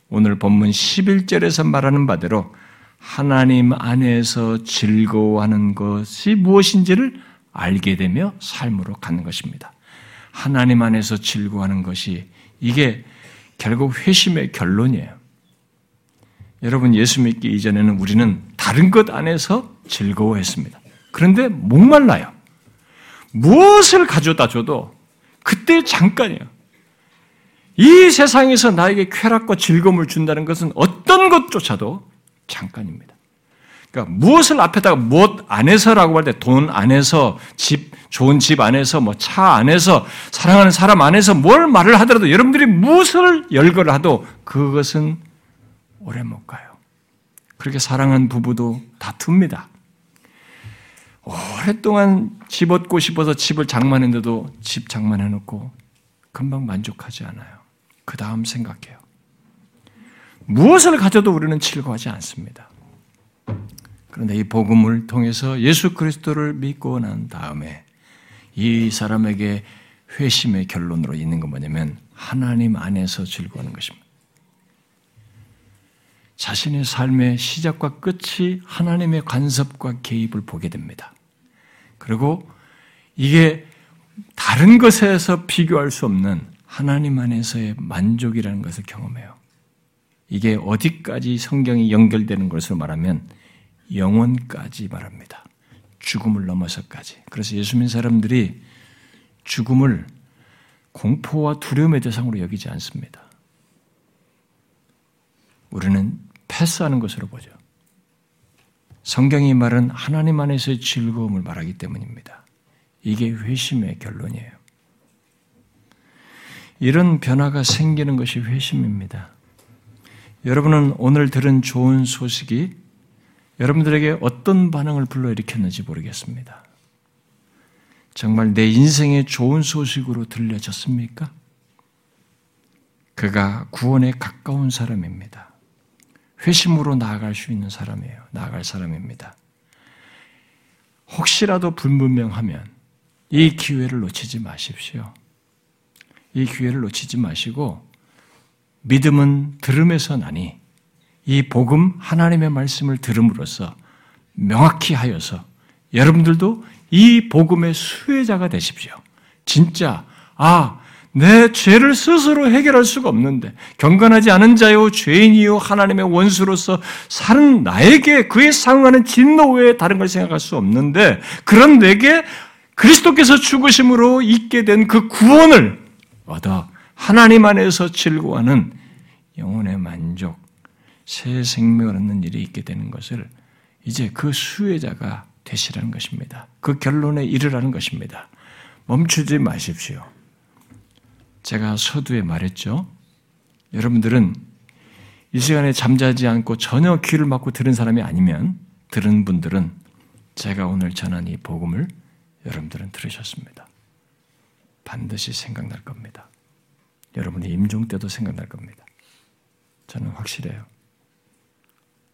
Speaker 1: 오늘 본문 11절에서 말하는 바대로 하나님 안에서 즐거워하는 것이 무엇인지를 알게 되며 삶으로 가는 것입니다. 하나님 안에서 즐거워하는 것이 이게 결국 회심의 결론이에요. 여러분 예수 믿기 이전에는 우리는 다른 것 안에서 즐거워했습니다. 그런데 목말라요. 무엇을 가져다 줘도 그때 잠깐이에요. 이 세상에서 나에게 쾌락과 즐거움을 준다는 것은 어떤 것조차도 잠깐입니다. 그러니까 무엇을 앞에다가 무엇 안에서라고 할 때 돈 안에서 집 좋은 집 안에서 뭐 차 안에서 사랑하는 사람 안에서 뭘 말을 하더라도 여러분들이 무엇을 열거를 하도 그것은 오래 못 가요. 그렇게 사랑한 부부도 다툽니다. 오랫동안 집 얻고 싶어서 집을 장만했는데도 집 장만해놓고 금방 만족하지 않아요. 그 다음 생각해요. 무엇을 가져도 우리는 즐거워하지 않습니다. 그런데 이 복음을 통해서 예수 그리스도를 믿고 난 다음에 이 사람에게 회심의 결론으로 있는 건 뭐냐면 하나님 안에서 즐거워하는 것입니다. 자신의 삶의 시작과 끝이 하나님의 간섭과 개입을 보게 됩니다. 그리고 이게 다른 것에서 비교할 수 없는 하나님 안에서의 만족이라는 것을 경험해요. 이게 어디까지 성경이 연결되는 것으로 말하면 영원까지 말합니다. 죽음을 넘어서까지. 그래서 예수 믿는 사람들이 죽음을 공포와 두려움의 대상으로 여기지 않습니다. 우리는 패스하는 것으로 보죠. 성경이 말은 하나님 안에서의 즐거움을 말하기 때문입니다. 이게 회심의 결론이에요. 이런 변화가 생기는 것이 회심입니다. 여러분은 오늘 들은 좋은 소식이 여러분들에게 어떤 반응을 불러일으켰는지 모르겠습니다. 정말 내 인생의 좋은 소식으로 들려졌습니까? 그가 구원에 가까운 사람입니다. 회심으로 나아갈 수 있는 사람이에요. 나아갈 사람입니다. 혹시라도 불분명하면 이 기회를 놓치지 마십시오. 이 기회를 놓치지 마시고 믿음은 들음에서 나니 이 복음 하나님의 말씀을 들음으로써 명확히 하여서 여러분들도 이 복음의 수혜자가 되십시오. 진짜 아, 내 죄를 스스로 해결할 수가 없는데 경건하지 않은 자요 죄인이요 하나님의 원수로서 사는 나에게 그에 상응하는 진노 외에 다른 걸 생각할 수 없는데 그런 내게 그리스도께서 죽으심으로 있게 된 그 구원을 얻어 하나님 안에서 즐거워하는 영혼의 만족, 새 생명을 얻는 일이 있게 되는 것을 이제 그 수혜자가 되시라는 것입니다. 그 결론에 이르라는 것입니다. 멈추지 마십시오. 제가 서두에 말했죠. 여러분들은 이 시간에 잠자지 않고 전혀 귀를 막고 들은 사람이 아니면 들은 분들은 제가 오늘 전한 이 복음을 여러분들은 들으셨습니다. 반드시 생각날 겁니다. 여러분의 임종 때도 생각날 겁니다. 저는 확실해요.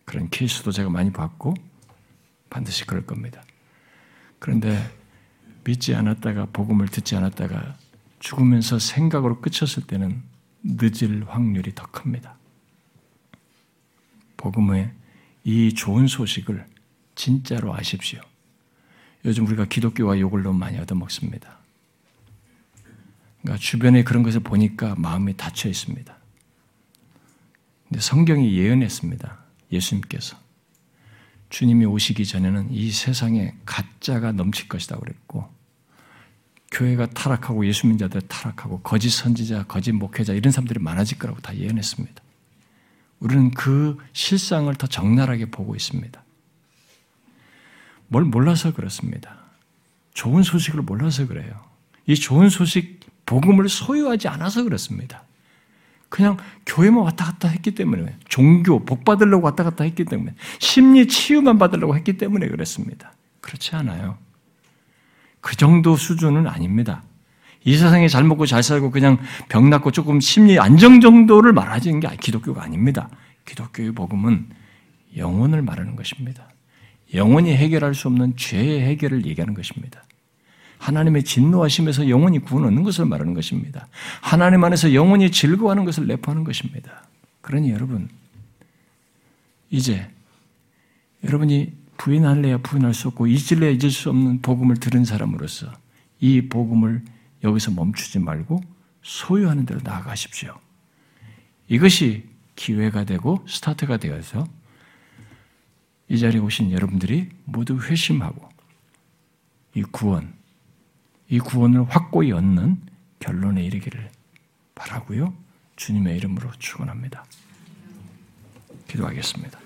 Speaker 1: 그런 케이스도 제가 많이 봤고 반드시 그럴 겁니다. 그런데 믿지 않았다가 복음을 듣지 않았다가 죽으면서 생각으로 끝쳤을 때는 늦을 확률이 더 큽니다. 복음의 이 좋은 소식을 진짜로 아십시오. 요즘 우리가 기독교와 욕을 너무 많이 얻어먹습니다. 그러니까 주변에 그런 것을 보니까 마음이 닫혀 있습니다. 근데 성경이 예언했습니다. 예수님께서. 주님이 오시기 전에는 이 세상에 가짜가 넘칠 것이다 그랬고, 교회가 타락하고 예수 님자들 타락하고 거짓 선지자, 거짓 목회자 이런 사람들이 많아질 거라고 다 예언했습니다. 우리는 그 실상을 더 적나라하게 보고 있습니다. 뭘 몰라서 그렇습니다. 좋은 소식을 몰라서 그래요. 이 좋은 소식, 복음을 소유하지 않아서 그렇습니다. 그냥 교회만 왔다 갔다 했기 때문에, 종교, 복 받으려고 왔다 갔다 했기 때문에, 심리 치유만 받으려고 했기 때문에 그렇습니다. 그렇지 않아요. 그 정도 수준은 아닙니다. 이 세상에 잘 먹고 잘 살고 그냥 병 낫고 조금 심리 안정 정도를 말하는 게 기독교가 아닙니다. 기독교의 복음은 영혼을 말하는 것입니다. 영원히 해결할 수 없는 죄의 해결을 얘기하는 것입니다. 하나님의 진노하심에서 영원히 구원 얻는 것을 말하는 것입니다. 하나님 안에서 영원히 즐거워하는 것을 내포하는 것입니다. 그러니 여러분, 이제 여러분이 부인할래야 부인할 수 없고 잊을래야 잊을 수 없는 복음을 들은 사람으로서 이 복음을 여기서 멈추지 말고 소유하는 대로 나아가십시오. 이것이 기회가 되고 스타트가 되어서 이 자리에 오신 여러분들이 모두 회심하고 이 구원, 이 구원을 확고히 얻는 결론에 이르기를 바라고요. 주님의 이름으로 축원합니다. 기도하겠습니다.